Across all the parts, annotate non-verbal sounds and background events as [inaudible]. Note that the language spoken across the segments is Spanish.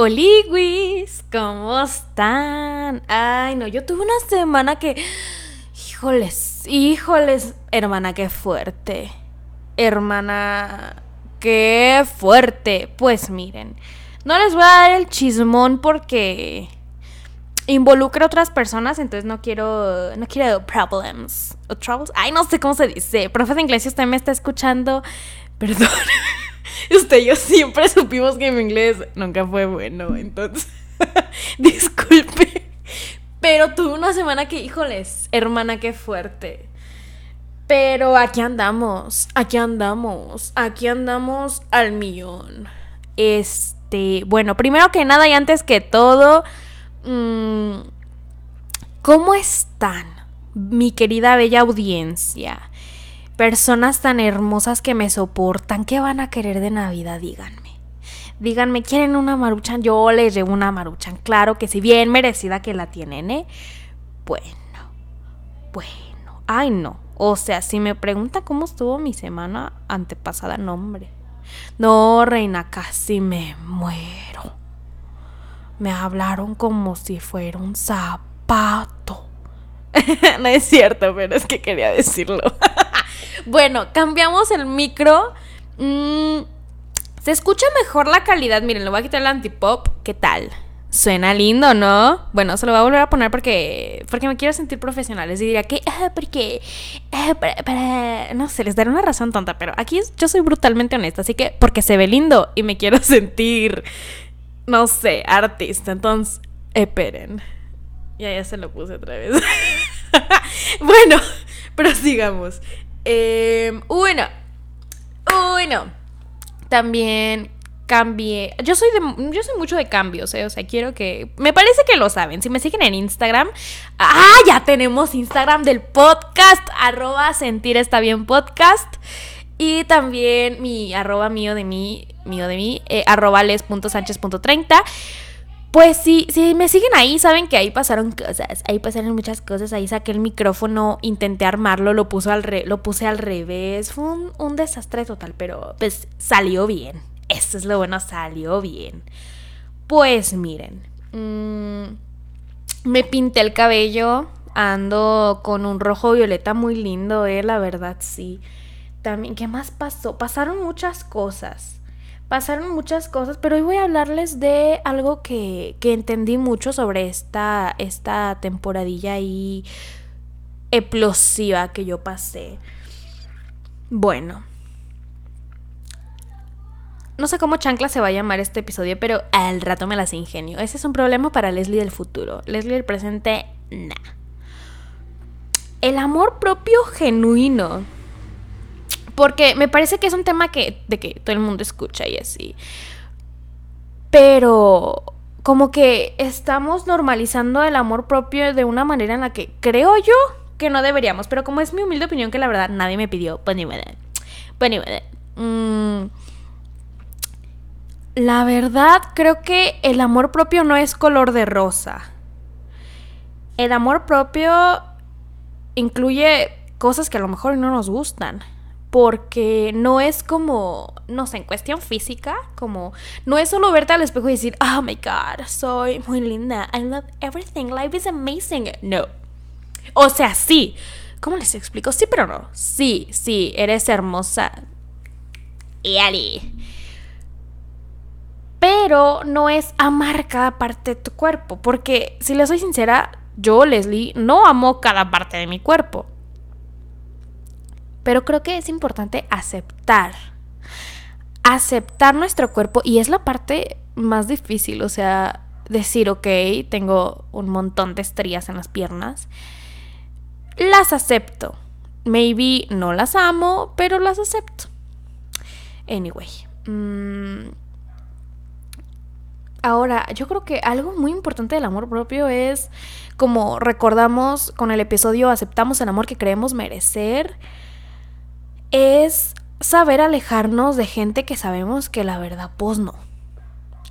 Oliguis, ¿cómo están? Ay, no, yo tuve una semana que... Híjoles, híjoles, hermana, qué fuerte. Hermana, qué fuerte. Pues miren, no les voy a dar el chismón porque involucra a otras personas, entonces no quiero, no quiero problems o troubles. Ay, no sé cómo se dice. Profe de inglés, si usted me está escuchando, [laughs] perdón. [laughs] usted y yo siempre supimos que mi inglés nunca fue bueno, entonces, [laughs] disculpe. Pero tuve una semana que, híjoles, hermana, qué fuerte. Pero aquí andamos, aquí andamos, aquí andamos al millón. Este, bueno, primero que nada y antes que todo, mmm, ¿cómo están, mi querida bella audiencia? Personas tan hermosas que me soportan, ¿qué van a querer de Navidad? Díganme. Díganme, ¿quieren una maruchan? Yo les llevo una maruchan. Claro que sí, bien merecida que la tienen, ¿eh? Bueno, bueno. Ay, no. O sea, si me pregunta cómo estuvo mi semana antepasada, no, hombre. No, reina, casi me muero. Me hablaron como si fuera un zapato. [laughs] no es cierto, pero es que quería decirlo. [laughs] [laughs] bueno, cambiamos el micro. Mm, se escucha mejor la calidad. Miren, le voy a quitar el antipop. ¿Qué tal? Suena lindo, ¿no? Bueno, se lo voy a volver a poner porque porque me quiero sentir profesional. Les diría que, ah, porque, ah, para, no sé, les daré una razón tonta, pero aquí yo soy brutalmente honesta, así que porque se ve lindo y me quiero [laughs] sentir, no sé, artista. Entonces, esperen. Ya, ya se lo puse otra vez. [laughs] bueno, prosigamos. Eh, bueno, bueno. También cambié. Yo soy de. Yo soy mucho de cambios, ¿eh? O sea, quiero que. Me parece que lo saben. Si me siguen en Instagram. ¡Ah! Ya tenemos Instagram del podcast. Arroba sentir está bien podcast. Y también mi arroba mío de mí. Mío de mí. Eh, arroba les.sánchez.30. Pues sí, si me siguen ahí, saben que ahí pasaron cosas, ahí pasaron muchas cosas, ahí saqué el micrófono, intenté armarlo, lo, puso al lo puse al revés, fue un, desastre total, pero pues salió bien, eso es lo bueno, salió bien. Pues miren, mm, me pinté el cabello, ando con un rojo violeta muy lindo, eh, la verdad sí. También, ¿qué más pasó? Pasaron muchas cosas pasaron muchas cosas, pero hoy voy a hablarles de algo que, que entendí mucho sobre esta, esta temporadilla ahí explosiva que yo pasé. Bueno. No sé cómo chancla se va a llamar este episodio, pero al rato me las ingenio. Ese es un problema para Leslie del futuro. Leslie del presente, nah. El amor propio genuino porque me parece que es un tema que, de que todo el mundo escucha y así. Pero como que estamos normalizando el amor propio de una manera en la que creo yo que no deberíamos. Pero como es mi humilde opinión que la verdad nadie me pidió, pues ni me Pues ni me mm, la verdad creo que el amor propio no es color de rosa. El amor propio incluye cosas que a lo mejor no nos gustan porque no es como, no sé, en cuestión física, como, no es solo verte al espejo y decir, oh my god, soy muy linda, I love everything, life is amazing. No. O sea, sí. ¿Cómo les explico? Sí, pero no. Sí, sí, eres hermosa. Y Ali. Pero no es amar cada parte de tu cuerpo, porque si le soy sincera, yo, Leslie, no amo cada parte de mi cuerpo. Pero creo que es importante aceptar. Aceptar nuestro cuerpo y es la parte más difícil, o sea, decir, ok, tengo un montón de estrías en las piernas. Las acepto. Maybe no las amo, pero las acepto. Anyway. Mm, ahora, yo creo que algo muy importante del amor propio es, como recordamos con el episodio, aceptamos el amor que creemos merecer es saber alejarnos de gente que sabemos que la verdad, pues no.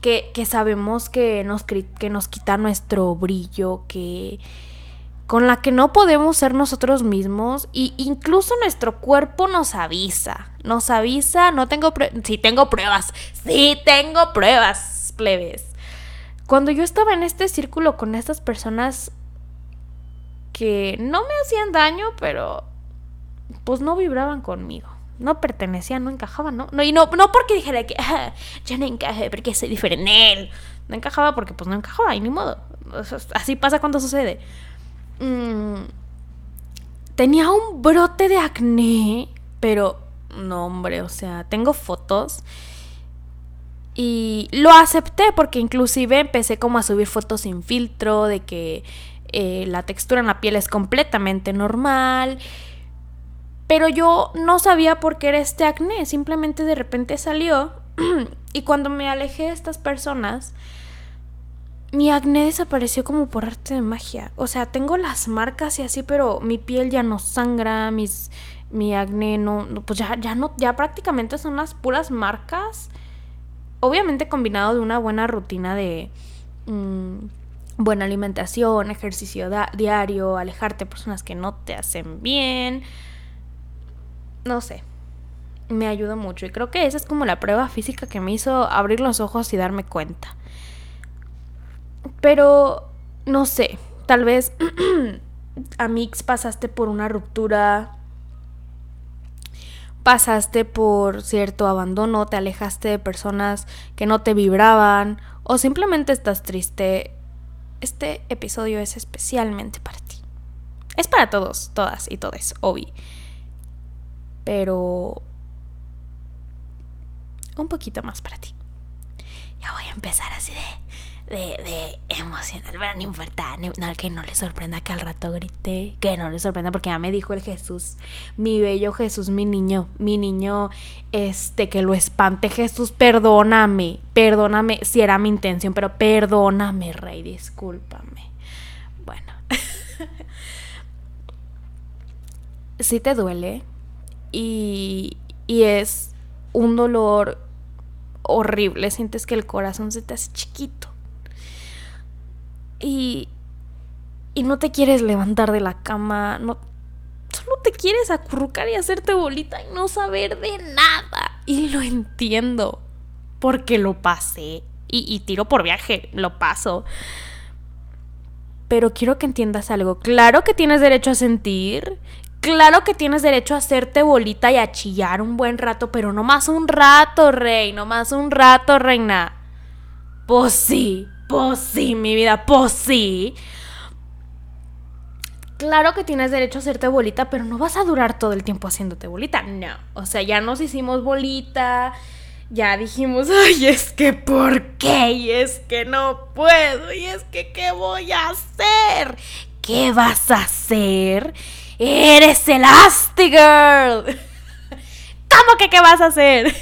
Que, que sabemos que nos, que nos quita nuestro brillo, que con la que no podemos ser nosotros mismos y incluso nuestro cuerpo nos avisa, nos avisa, no tengo pruebas, sí tengo pruebas, sí tengo pruebas, plebes. cuando yo estaba en este círculo con estas personas que no me hacían daño, pero pues no vibraban conmigo. No pertenecían, no encajaban, ¿no? no y no, no porque dijera que ah, ya no encaje porque soy diferente. No encajaba porque pues no encajaba y ni modo. Así pasa cuando sucede. Mm, tenía un brote de acné, pero no, hombre, o sea, tengo fotos. Y lo acepté porque inclusive empecé como a subir fotos sin filtro, de que eh, la textura en la piel es completamente normal. Pero yo no sabía por qué era este acné, simplemente de repente salió. [clears throat] y cuando me alejé de estas personas, mi acné desapareció como por arte de magia. O sea, tengo las marcas y así, pero mi piel ya no sangra, mis, mi acné no, pues ya, ya no, ya prácticamente son las puras marcas. Obviamente combinado de una buena rutina de mm, buena alimentación, ejercicio diario, alejarte de personas que no te hacen bien. No sé, me ayuda mucho y creo que esa es como la prueba física que me hizo abrir los ojos y darme cuenta. Pero, no sé, tal vez [clears throat] a Mix pasaste por una ruptura, pasaste por cierto abandono, te alejaste de personas que no te vibraban o simplemente estás triste. Este episodio es especialmente para ti. Es para todos, todas y todes, obvi. Pero un poquito más para ti. Ya voy a empezar así de de, de emocional, pero no importa, no, que no le sorprenda que al rato grite, que no le sorprenda porque ya me dijo el Jesús, mi bello Jesús, mi niño, mi niño, este, que lo espante Jesús, perdóname, perdóname si era mi intención, pero perdóname, Rey, discúlpame. Bueno, [laughs] sí te duele y, y es un dolor horrible, sientes que el corazón se te hace chiquito y, y no te quieres levantar de la cama, no, solo te quieres acurrucar y hacerte bolita y no saber de nada. Y lo entiendo, porque lo pasé y, y tiro por viaje, lo paso. Pero quiero que entiendas algo. Claro que tienes derecho a sentir. Claro que tienes derecho a hacerte bolita y a chillar un buen rato, pero no más un rato, rey, no más un rato, reina. Pues sí, pues sí, mi vida, pues sí. Claro que tienes derecho a hacerte bolita, pero no vas a durar todo el tiempo haciéndote bolita. No. O sea, ya nos hicimos bolita. Ya dijimos, [laughs] ay, es que ¿por qué? Y es que no puedo. Y es que ¿qué voy a hacer? ¿Qué vas a hacer? Eres Elastigirl. [laughs] ¿Cómo que qué vas a hacer? [laughs]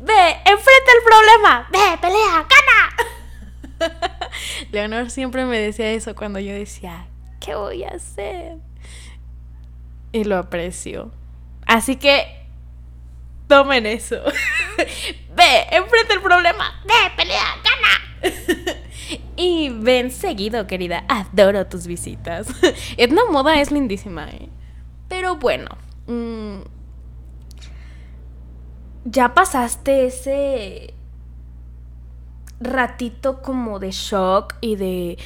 Ve, enfrenta el problema. Ve, pelea, gana. [laughs] Leonor siempre me decía eso cuando yo decía, ¿qué voy a hacer? Y lo aprecio. Así que tomen eso. Ve, enfrenta el problema. Ve, pelea, gana. Y ven seguido, querida. Adoro tus visitas. [laughs] Edna Moda es lindísima, ¿eh? Pero bueno. Mm, ya pasaste ese ratito como de shock y de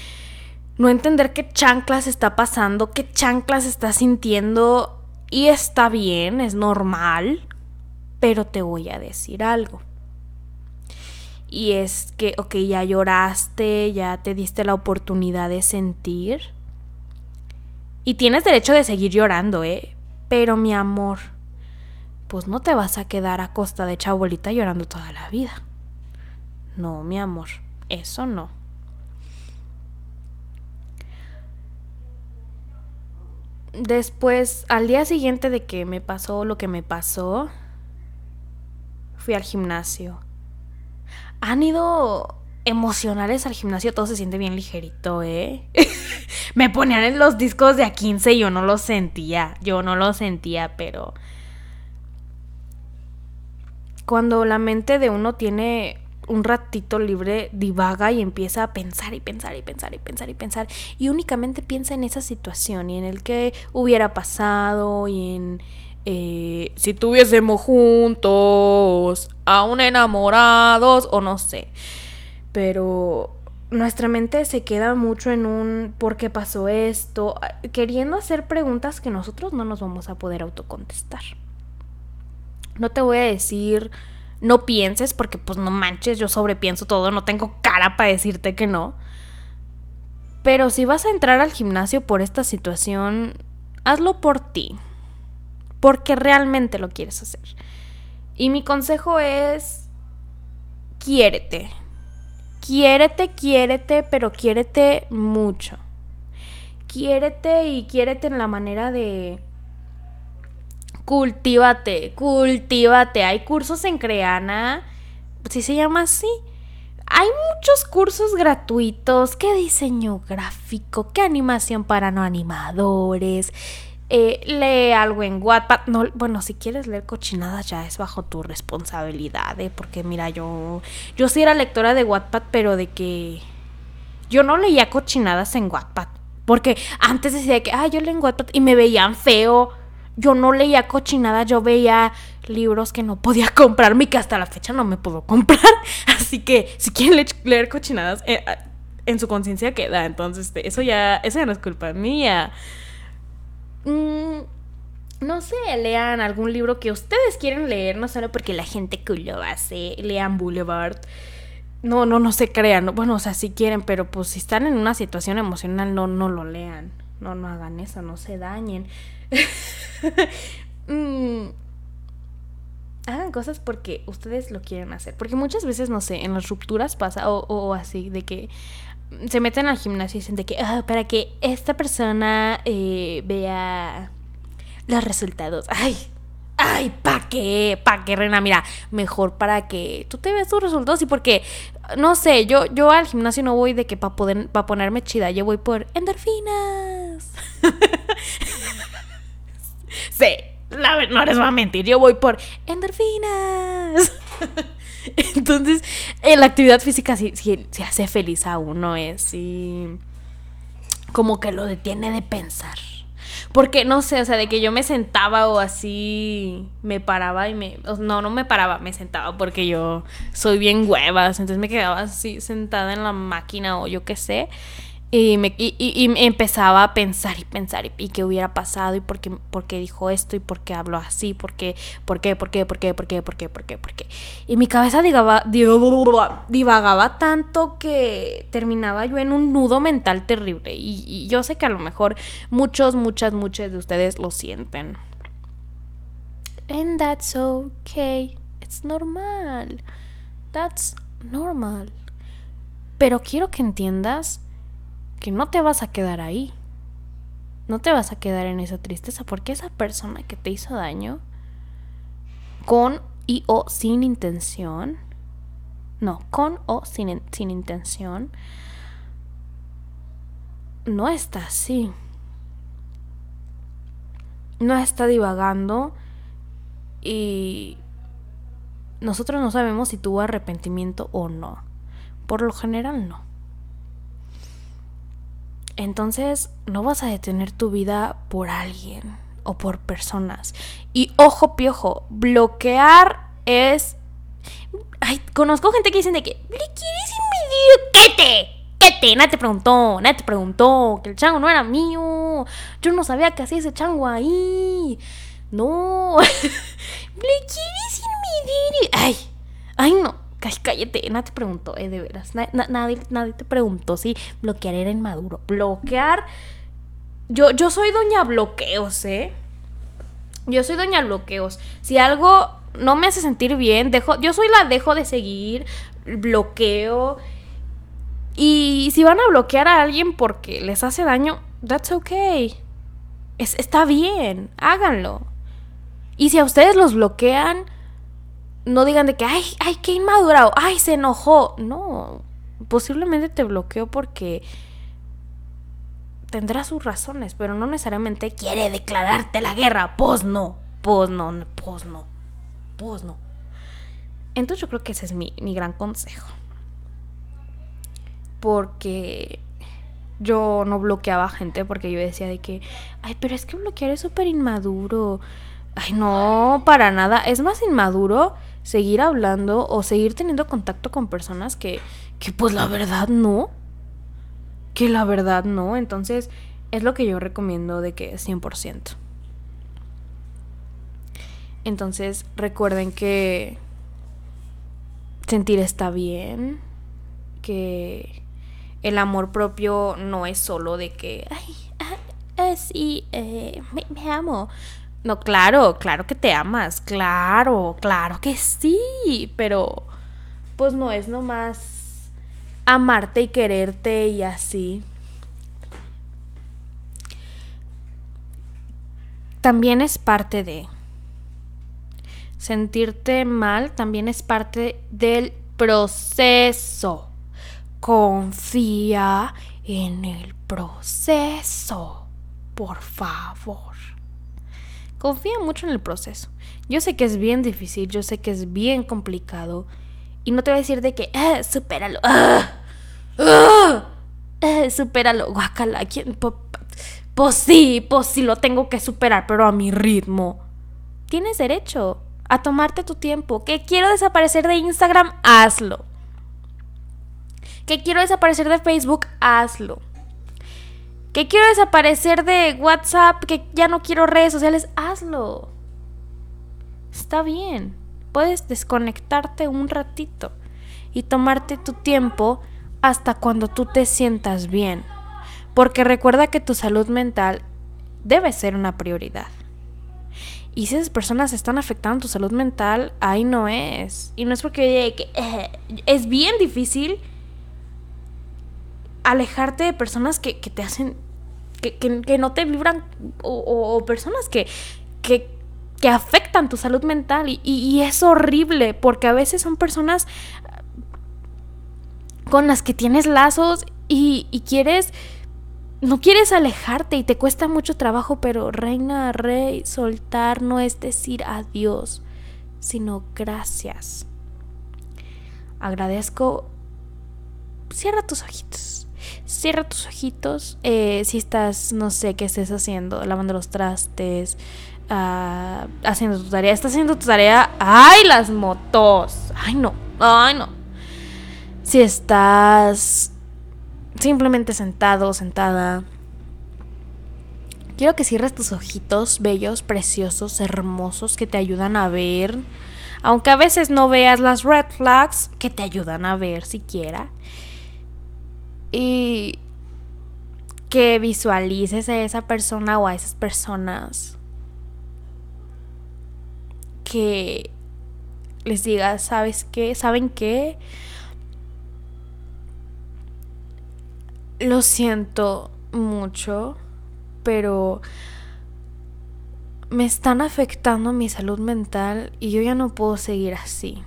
no entender qué chanclas está pasando, qué chanclas está sintiendo y está bien, es normal, pero te voy a decir algo. Y es que, ok, ya lloraste, ya te diste la oportunidad de sentir. Y tienes derecho de seguir llorando, ¿eh? Pero mi amor, pues no te vas a quedar a costa de chabolita llorando toda la vida. No, mi amor, eso no. Después, al día siguiente de que me pasó lo que me pasó, fui al gimnasio. Han ido emocionales al gimnasio, todo se siente bien ligerito, ¿eh? [laughs] me ponían en los discos de a 15 y yo no lo sentía, yo no lo sentía, pero cuando la mente de uno tiene un ratito libre divaga y empieza a pensar y pensar y pensar y pensar y pensar y únicamente piensa en esa situación y en el que hubiera pasado y en eh, si tuviésemos juntos, aún enamorados o no sé. Pero nuestra mente se queda mucho en un ¿por qué pasó esto? queriendo hacer preguntas que nosotros no nos vamos a poder autocontestar. No te voy a decir no pienses porque pues no manches, yo sobrepienso todo, no tengo cara para decirte que no. Pero si vas a entrar al gimnasio por esta situación, hazlo por ti. Porque realmente lo quieres hacer. Y mi consejo es, quiérete. Quiérete, quiérete, pero quiérete mucho. Quiérete y quiérete en la manera de... Cultívate, cultívate. Hay cursos en Creana, si se llama así. Hay muchos cursos gratuitos, qué diseño gráfico, qué animación para no animadores, eh, lee algo en Wattpad. No, bueno, si quieres leer cochinadas ya es bajo tu responsabilidad, ¿eh? porque mira, yo, yo sí era lectora de Wattpad, pero de que yo no leía cochinadas en Wattpad. Porque antes decía que, ah, yo leo en Wattpad y me veían feo. Yo no leía cochinadas, yo veía libros que no podía [laughs] comprarme y que hasta la fecha no me puedo comprar. [laughs] Así que si quieren leer cochinadas, eh, en su conciencia queda. Entonces, eso ya, eso ya no es culpa mía. Mm, no sé, lean algún libro que ustedes quieren leer, no solo porque la gente que lo hace, lean Boulevard. No, no, no se crean. Bueno, o sea, si quieren, pero pues si están en una situación emocional, no, no lo lean. No, no hagan eso, no se dañen. [laughs] Mm, hagan cosas porque ustedes lo quieren hacer. Porque muchas veces, no sé, en las rupturas pasa, o, así, de que, se meten al gimnasio y dicen de que ah, para que esta persona eh, vea los resultados. Ay, ay, ¿para qué? ¿Para qué, Rena? Mira, mejor para que tú te veas tus resultados y porque, no sé, yo, yo al gimnasio no voy de que para para ponerme chida, yo voy por endorfinas. [laughs] sí, no les voy a mentir, yo voy por endorfinas. [laughs] Entonces, eh, la actividad física sí, se hace feliz a uno, es sí, como que lo detiene de pensar. Porque no sé, o sea, de que yo me sentaba o así, me paraba y me. No, no me paraba, me sentaba porque yo soy bien huevas. Entonces me quedaba así sentada en la máquina o yo qué sé. Y, me, y, empezaba a pensar y pensar y, qué hubiera pasado y por qué, por qué, dijo esto y por qué habló así, por qué, por qué, por qué, por qué, por qué, por qué, por qué, por qué. Y mi cabeza divagaba, divagaba tanto que terminaba yo en un nudo mental terrible. Y, y yo sé que a lo mejor muchos, muchas, muchas de ustedes lo sienten. And that's okay. It's normal. That's normal. Pero quiero que entiendas que no te vas a quedar ahí. No te vas a quedar en esa tristeza porque esa persona que te hizo daño, con y o sin intención, no, con o sin, sin intención, no está así. No está divagando y nosotros no sabemos si tuvo arrepentimiento o no. Por lo general no. Entonces no vas a detener tu vida por alguien o por personas. Y ojo piojo, bloquear es... Ay, conozco gente que dicen de que... ¿Le quieres invadir? ¿Qué te? ¿Qué te? Nadie te preguntó, nadie te preguntó, que el chango no era mío. Yo no sabía que hacía ese chango ahí. No. [laughs] ¿Le quieres invadir? Ay, ay no cállate, nadie te preguntó, eh, de veras. nadie, nadie te preguntó si bloquear era inmaduro. Bloquear. Yo, yo soy doña bloqueos, ¿eh? Yo soy doña bloqueos. Si algo no me hace sentir bien, dejo, yo soy la dejo de seguir, bloqueo. Y si van a bloquear a alguien porque les hace daño, that's okay. Es, está bien, háganlo. Y si a ustedes los bloquean, no digan de que, ay, ay, qué inmadurado, ay, se enojó. No, posiblemente te bloqueó porque tendrá sus razones, pero no necesariamente quiere declararte la guerra. Pues no, pues no, pues no, pues no. Entonces yo creo que ese es mi, mi gran consejo. Porque yo no bloqueaba gente porque yo decía de que, ay, pero es que bloquear es súper inmaduro Ay, no, para nada. Es más inmaduro seguir hablando o seguir teniendo contacto con personas que, que pues la verdad no. Que la verdad no. Entonces, es lo que yo recomiendo de que 100%. Entonces, recuerden que sentir está bien, que el amor propio no es solo de que, ay, ah, sí, eh, me, amo. No, claro, claro que te amas, claro, claro que sí, pero pues no es nomás amarte y quererte y así. También es parte de sentirte mal, también es parte del proceso. Confía en el proceso, por favor. Confía mucho en el proceso. Yo sé que es bien difícil, yo sé que es bien complicado. Y no te voy a decir de que, ah, supéralo. Ah, ah, ah supéralo. Guacala. ¿quién? Pues sí, pues sí lo tengo que superar, pero a mi ritmo. Tienes derecho a tomarte tu tiempo. Que quiero desaparecer de Instagram, hazlo. Que quiero desaparecer de Facebook, hazlo. Que quiero desaparecer de WhatsApp, que ya no quiero redes sociales, hazlo. Está bien. Puedes desconectarte un ratito y tomarte tu tiempo hasta cuando tú te sientas bien. Porque recuerda que tu salud mental debe ser una prioridad. Y si esas personas están afectando tu salud mental, ahí no es. Y no es porque que, eh, es bien difícil alejarte de personas que, te hacen, que, no te vibran, o, personas que, que, afectan tu salud mental. Y, es horrible, porque a veces son personas con las que tienes lazos y, y quieres no quieres alejarte y te cuesta mucho trabajo, pero reina, rey, soltar no es decir adiós, sino gracias. Agradezco. Cierra tus ojitos. Cierra tus ojitos. Eh, si estás, no sé qué estés haciendo, lavando los trastes, uh, haciendo tu tarea. Estás haciendo tu tarea. ¡Ay, las motos! ¡Ay, no! ¡Ay, no! Si estás simplemente sentado, sentada. Quiero que cierres tus ojitos bellos, preciosos, hermosos, que te ayudan a ver. Aunque a veces no veas las red flags, que te ayudan a ver siquiera. Y que visualices a esa persona o a esas personas. Que les digas, ¿sabes qué? ¿Saben qué? Lo siento mucho, pero me están afectando mi salud mental y yo ya no puedo seguir así.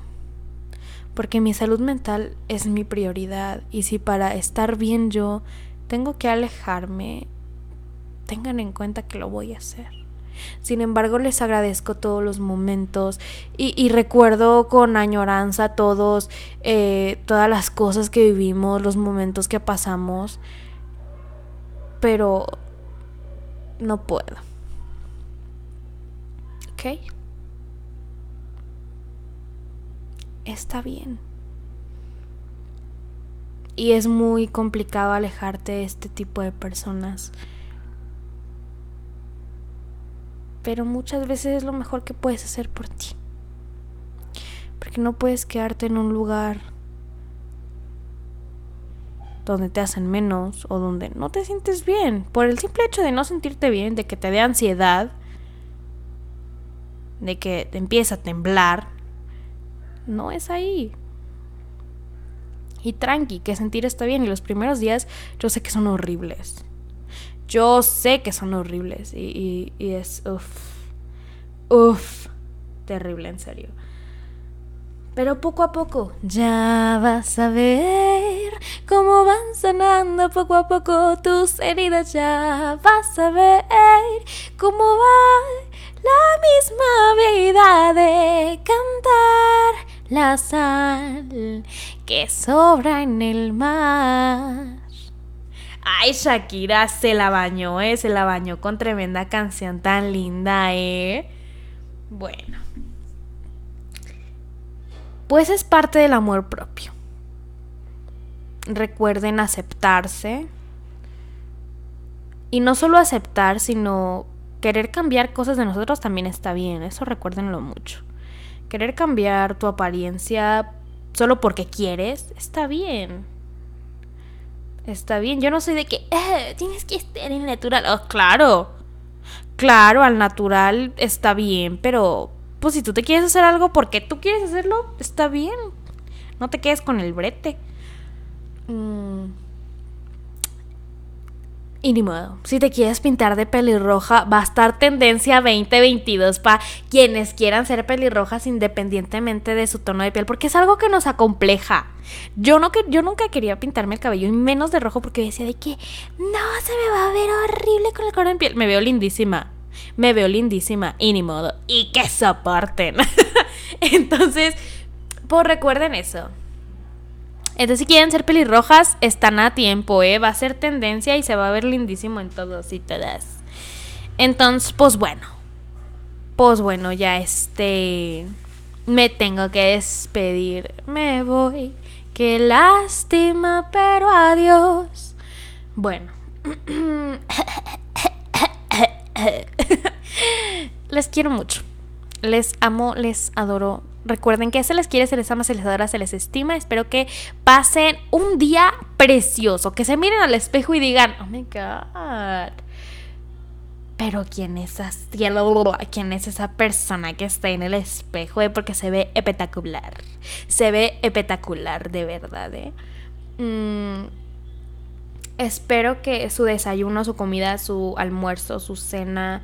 Porque mi salud mental es mi prioridad y si para estar bien yo tengo que alejarme, tengan en cuenta que lo voy a hacer. Sin embargo, les agradezco todos los momentos y, recuerdo con añoranza todos, eh, todas las cosas que vivimos, los momentos que pasamos, pero no puedo. ¿Ok? Está bien. Y es muy complicado alejarte de este tipo de personas pero muchas veces es lo mejor que puedes hacer por ti. Porque no puedes quedarte en un lugar donde te hacen menos o donde no te sientes bien. Por el simple hecho de no sentirte bien, de que te dé ansiedad, de que te empieza a temblar, no es ahí. Y tranqui, que sentir está bien. Y los primeros días yo sé que son horribles. Yo sé que son horribles y, es uff, uff, terrible en serio. Pero poco a poco ya vas a ver cómo van sanando poco a poco tus heridas. Ya vas a ver cómo va la misma vida de cantar la sal que sobra en el mar. Ay, Shakira se la bañó, ¿eh? Se la bañó con tremenda canción tan linda, ¿eh? Bueno. Pues es parte del amor propio. Recuerden aceptarse. Y no solo aceptar, sino querer cambiar cosas de nosotros también está bien. Eso recuérdenlo mucho. Querer cambiar tu apariencia solo porque quieres, está bien. Está bien. Yo no soy de que eh, tienes que estar en natural. Oh, claro. Claro, al natural está bien, pero pues si tú te quieres hacer algo porque tú quieres hacerlo, está bien. No te quedes con el brete. Mm. Y ni modo, si te quieres pintar de pelirroja, va a estar tendencia 2022 para quienes quieran ser pelirrojas independientemente de su tono de piel, porque es algo que nos acompleja. Yo, no, yo nunca quería pintarme el cabello, y menos de rojo, porque decía de que no, se me va a ver horrible con el color de piel. Me veo lindísima, me veo lindísima, y ni modo, y que soporten. [laughs] Entonces, pues recuerden eso. Entonces, si quieren ser pelirrojas, están a tiempo, ¿eh? Va a ser tendencia y se va a ver lindísimo en todos y todas. Entonces, pues bueno. Pues bueno, ya este. Me tengo que despedir. Me voy. Qué lástima, pero adiós. Bueno. [coughs] les quiero mucho. Les amo, les adoro Recuerden que se les quiere, se les ama, se les adora, se les estima. Espero que pasen un día precioso. Que se miren al espejo y digan, oh my god. Pero ¿quién es, ¿quién es esa persona que está en el espejo? Eh? Porque se ve espectacular. Se ve espectacular, de verdad. ¿eh? Mm, espero que su desayuno, su comida, su almuerzo, su cena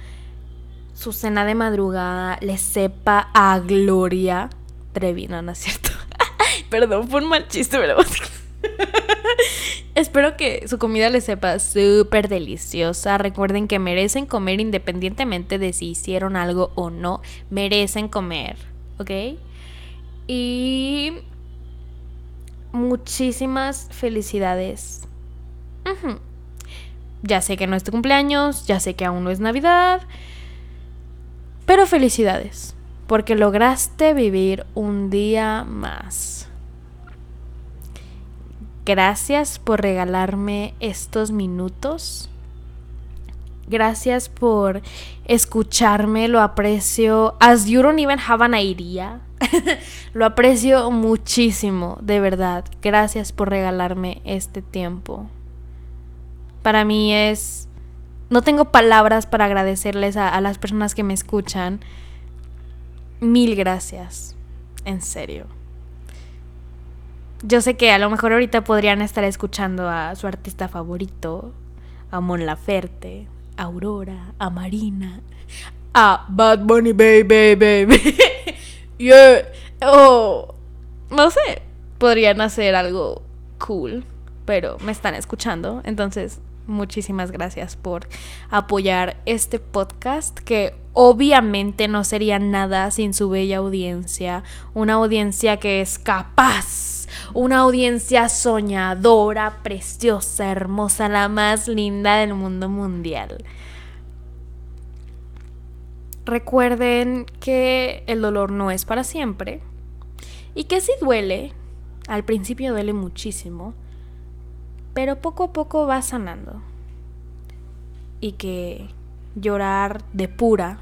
su cena de madrugada le sepa a Gloria Trevi, no, no es cierto. [laughs] Perdón, fue un mal chiste, pero... [laughs] Espero que su comida les sepa súper deliciosa. Recuerden que merecen comer independientemente de si hicieron algo o no. Merecen comer, ¿ok? Y muchísimas felicidades. Ya sé que no es tu cumpleaños, ya sé que aún no es Navidad. Pero felicidades, porque lograste vivir un día más. Gracias por regalarme estos minutos. Gracias por escucharme, lo aprecio. As you don't even have an idea. [laughs] lo aprecio muchísimo, de verdad. Gracias por regalarme este tiempo. Para mí es no tengo palabras para agradecerles a, las personas que me escuchan. Mil gracias. En serio. Yo sé que a lo mejor ahorita podrían estar escuchando a su artista favorito, a Mon Laferte, a Aurora, a Marina, a Bad Bunny Baby Baby. [laughs] yeah. Oh, no sé, podrían hacer algo cool, pero me están escuchando, entonces muchísimas gracias por apoyar este podcast que obviamente no sería nada sin su bella audiencia, una audiencia que es capaz, una audiencia soñadora, preciosa, hermosa, la más linda del mundo mundial. Recuerden que el dolor no es para siempre y que si duele, al principio duele muchísimo, pero poco a poco va sanando. Y que llorar de pura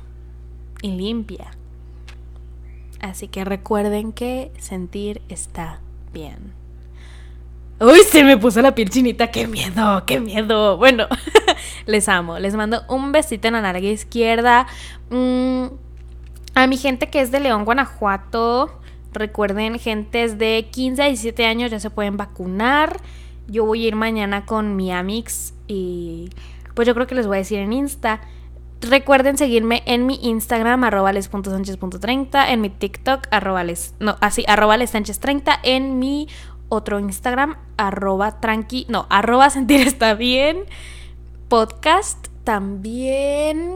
y limpia. Así que recuerden que sentir está bien. Uy, se me puso la piel chinita, qué miedo, qué miedo. Bueno, [laughs] les amo, les mando un besito en la narga izquierda. Mm, a mi gente que es de León, Guanajuato, recuerden, gentes de 15 a 17 años ya se pueden vacunar. Yo voy a ir mañana con mi Amix y pues yo creo que les voy a decir en Insta. Recuerden seguirme en mi Instagram, arroba en mi TikTok, arroba no, así, arroba 30, en mi otro Instagram, arroba tranqui, no, arroba sentir está bien, podcast también,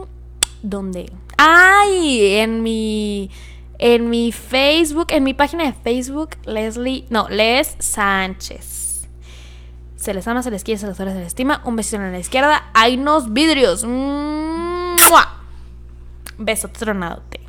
¿dónde? ¡Ay! En mi, en mi Facebook, en mi página de Facebook, Leslie, no, Les Sánchez. Se les ama, se les quiere, se les adora, se les estima. Un besito en la izquierda. Hay unos vidrios. Beso tronadote.